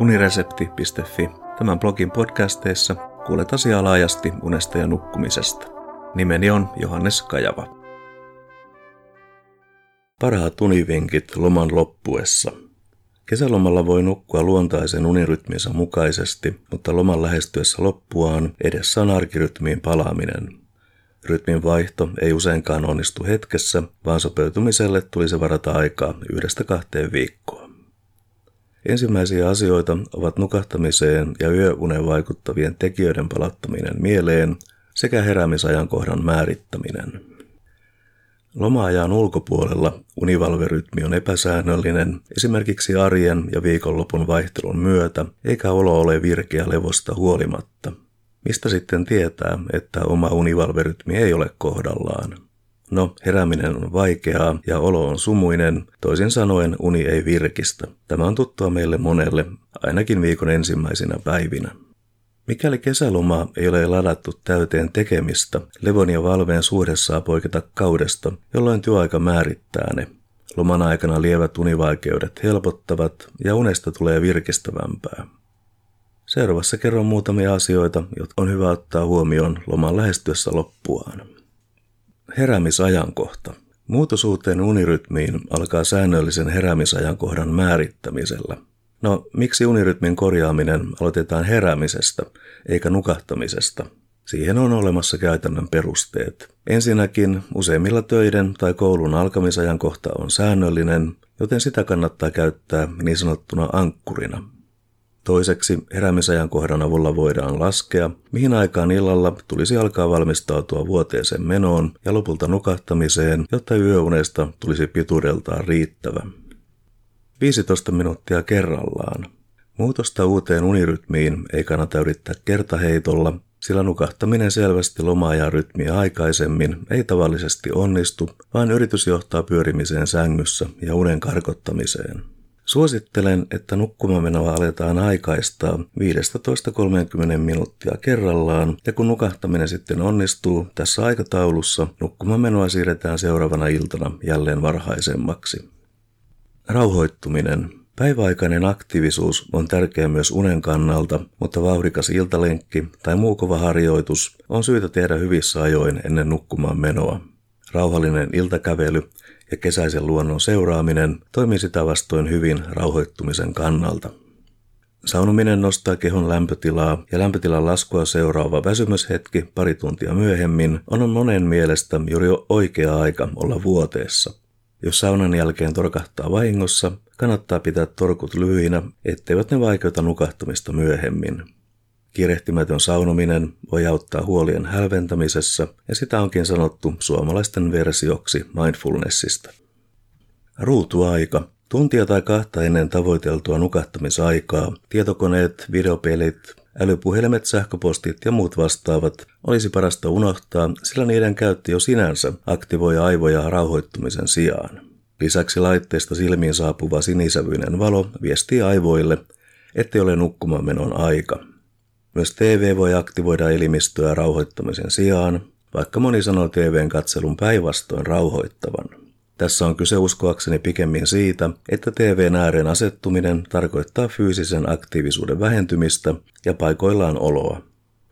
uniresepti.fi. Tämän blogin podcasteissa kuulet asiaa laajasti unesta ja nukkumisesta. Nimeni on Johannes Kajava. Parhaat univinkit loman loppuessa. Kesälomalla voi nukkua luontaisen unirytminsä mukaisesti, mutta loman lähestyessä loppuaan edessä on arkirytmiin palaaminen. Rytmin vaihto ei useinkaan onnistu hetkessä, vaan sopeutumiselle tulisi varata aikaa yhdestä kahteen viikkoa. Ensimmäisiä asioita ovat nukahtamiseen ja yöunen vaikuttavien tekijöiden palattaminen mieleen sekä heräämisajankohdan määrittäminen. Loma-ajan ulkopuolella univalverytmi on epäsäännöllinen esimerkiksi arjen ja viikonlopun vaihtelun myötä, eikä olo ole virkeä levosta huolimatta. Mistä sitten tietää, että oma univalverytmi ei ole kohdallaan? No, herääminen on vaikeaa ja olo on sumuinen, toisin sanoen uni ei virkistä. Tämä on tuttua meille monelle, ainakin viikon ensimmäisinä päivinä. Mikäli kesäloma ei ole ladattu täyteen tekemistä, levon ja valveen suhde saa poiketa kaudesta, jolloin työaika määrittää ne. Loman aikana lievät univaikeudet helpottavat ja unesta tulee virkistävämpää. Seuraavassa kerron muutamia asioita, jotka on hyvä ottaa huomioon loman lähestyessä loppuaan. Heräämisajankohta. Muutos uuteen unirytmiin alkaa säännöllisen heräämisajankohdan määrittämisellä. No, miksi unirytmin korjaaminen aloitetaan heräämisestä eikä nukahtamisesta? Siihen on olemassa käytännön perusteet. Ensinnäkin useimmilla töiden tai koulun alkamisajankohta on säännöllinen, joten sitä kannattaa käyttää niin sanottuna ankkurina. Toiseksi heräämisajankohdan avulla voidaan laskea, mihin aikaan illalla tulisi alkaa valmistautua vuoteeseen menoon ja lopulta nukahtamiseen, jotta yöunesta tulisi pituudeltaan riittävä. 15 minuuttia kerrallaan. Muutosta uuteen unirytmiin ei kannata yrittää kertaheitolla, sillä nukahtaminen selvästi lomaajan rytmiä aikaisemmin ei tavallisesti onnistu, vaan yritys johtaa pyörimiseen sängyssä ja unen karkottamiseen. Suosittelen, että nukkumamenoa aletaan aikaistaa 15-30 minuuttia kerrallaan, ja kun nukahtaminen sitten onnistuu tässä aikataulussa, nukkumamenoa siirretään seuraavana iltana jälleen varhaisemmaksi. Rauhoittuminen. Päiväaikainen aktiivisuus on tärkeä myös unen kannalta, mutta vauhdikas iltalenkki tai muu kova harjoitus on syytä tehdä hyvissä ajoin ennen nukkumaan menoa. Rauhallinen iltakävely ja kesäisen luonnon seuraaminen toimii sitä vastoin hyvin rauhoittumisen kannalta. Saunominen nostaa kehon lämpötilaa ja lämpötilan laskua seuraava väsymyshetki pari tuntia myöhemmin on monen mielestä juuri oikea aika olla vuoteessa. Jos saunan jälkeen torkahtaa vahingossa, kannattaa pitää torkut lyhyinä, etteivät ne vaikeuta nukahtamista myöhemmin. Kirehtimätön saunominen voi auttaa huolien hälventämisessä ja sitä onkin sanottu suomalaisten versioksi mindfulnessista. Ruutuaika. Tuntia tai kahta ennen tavoiteltua nukahtamisaikaa, tietokoneet, videopelit, älypuhelimet, sähköpostit ja muut vastaavat olisi parasta unohtaa, sillä niiden käyttö jo sinänsä aktivoi aivoja rauhoittumisen sijaan. Lisäksi laitteesta silmiin saapuva sinisävyinen valo viestii aivoille, ettei ole nukkumamenon aika. Myös TV voi aktivoida elimistöä rauhoittamisen sijaan, vaikka moni sanoo TVn katselun päinvastoin rauhoittavan. Tässä on kyse uskoakseni pikemmin siitä, että TVn ääreen asettuminen tarkoittaa fyysisen aktiivisuuden vähentymistä ja paikoillaan oloa.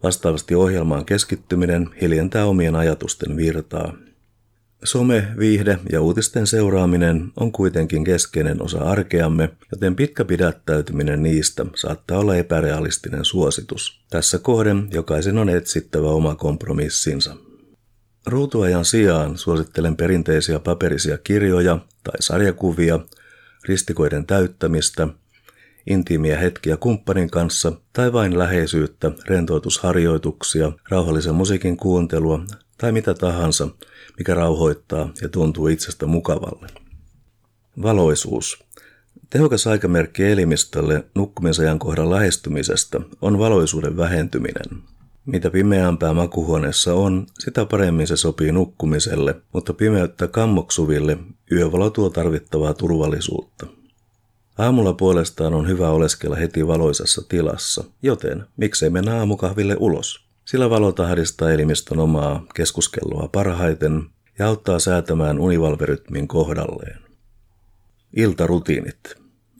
Vastaavasti ohjelmaan keskittyminen hiljentää omien ajatusten virtaa. Some, viihde ja uutisten seuraaminen on kuitenkin keskeinen osa arkeamme, joten pitkä pidättäytyminen niistä saattaa olla epärealistinen suositus. Tässä kohden jokaisen on etsittävä oma kompromissinsa. Ruutuajan sijaan suosittelen perinteisiä paperisia kirjoja tai sarjakuvia, ristikoiden täyttämistä, intiimiä hetkiä kumppanin kanssa tai vain läheisyyttä, rentoutusharjoituksia, rauhallisen musiikin kuuntelua tai mitä tahansa, mikä rauhoittaa ja tuntuu itsestä mukavalle. Valoisuus. Tehokas aikamerkki elimistölle nukkumisajankohdan lähestymisestä on valoisuuden vähentyminen. Mitä pimeämpää makuhuoneessa on, sitä paremmin se sopii nukkumiselle, mutta pimeyttä kammoksuville yövalo tuo tarvittavaa turvallisuutta. Aamulla puolestaan on hyvä oleskella heti valoisessa tilassa, joten miksei mennä aamukahville ulos. Sillä valo tahdistaa elimistön omaa keskuskelua parhaiten ja auttaa säätämään univalverytmin kohdalleen. Iltarutiinit.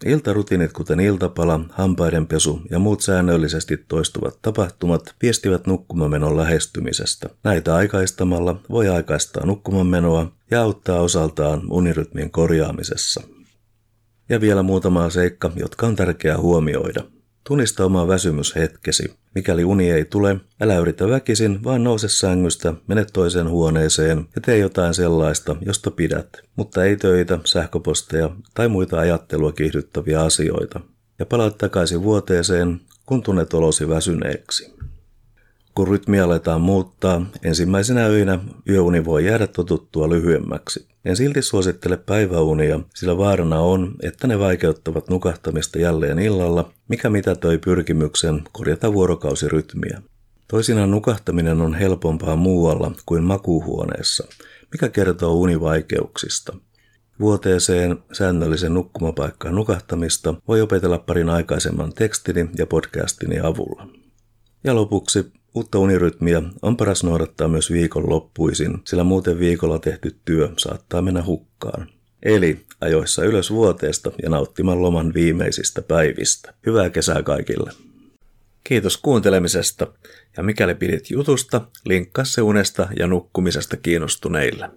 Iltarutiinit kuten iltapala, hampaidenpesu ja muut säännöllisesti toistuvat tapahtumat viestivät nukkumamenon lähestymisestä. Näitä aikaistamalla voi aikaistaa nukkumamenoa ja auttaa osaltaan unirytmin korjaamisessa. Ja vielä muutama seikka, jotka on tärkeää huomioida. Tunnista oma väsymyshetkesi. Mikäli uni ei tule, älä yritä väkisin, vaan nouse sängystä, mene toiseen huoneeseen ja tee jotain sellaista, josta pidät, mutta ei töitä, sähköposteja tai muita ajattelua kiihdyttäviä asioita. Ja palaat takaisin vuoteeseen, kun tunnet olosi väsyneeksi. Kun rytmi aletaan muuttaa, ensimmäisenä öinä yöuni voi jäädä totuttua lyhyemmäksi. En silti suosittele päiväunia, sillä vaarana on, että ne vaikeuttavat nukahtamista jälleen illalla, mikä mitätöi pyrkimyksen korjata vuorokausirytmiä. Toisinaan nukahtaminen on helpompaa muualla kuin makuuhuoneessa, mikä kertoo univaikeuksista. Vuoteeseen säännöllisen nukkumapaikkaan nukahtamista voi opetella parin aikaisemman tekstini ja podcastini avulla. Ja lopuksi Uutta unirytmiä on paras noudattaa myös viikonloppuisin, sillä muuten viikolla tehty työ saattaa mennä hukkaan. Eli ajoissa ylös vuoteesta ja nauttimaan loman viimeisistä päivistä. Hyvää kesää kaikille! Kiitos kuuntelemisesta ja mikäli pidit jutusta, linkkaa se unesta ja nukkumisesta kiinnostuneille.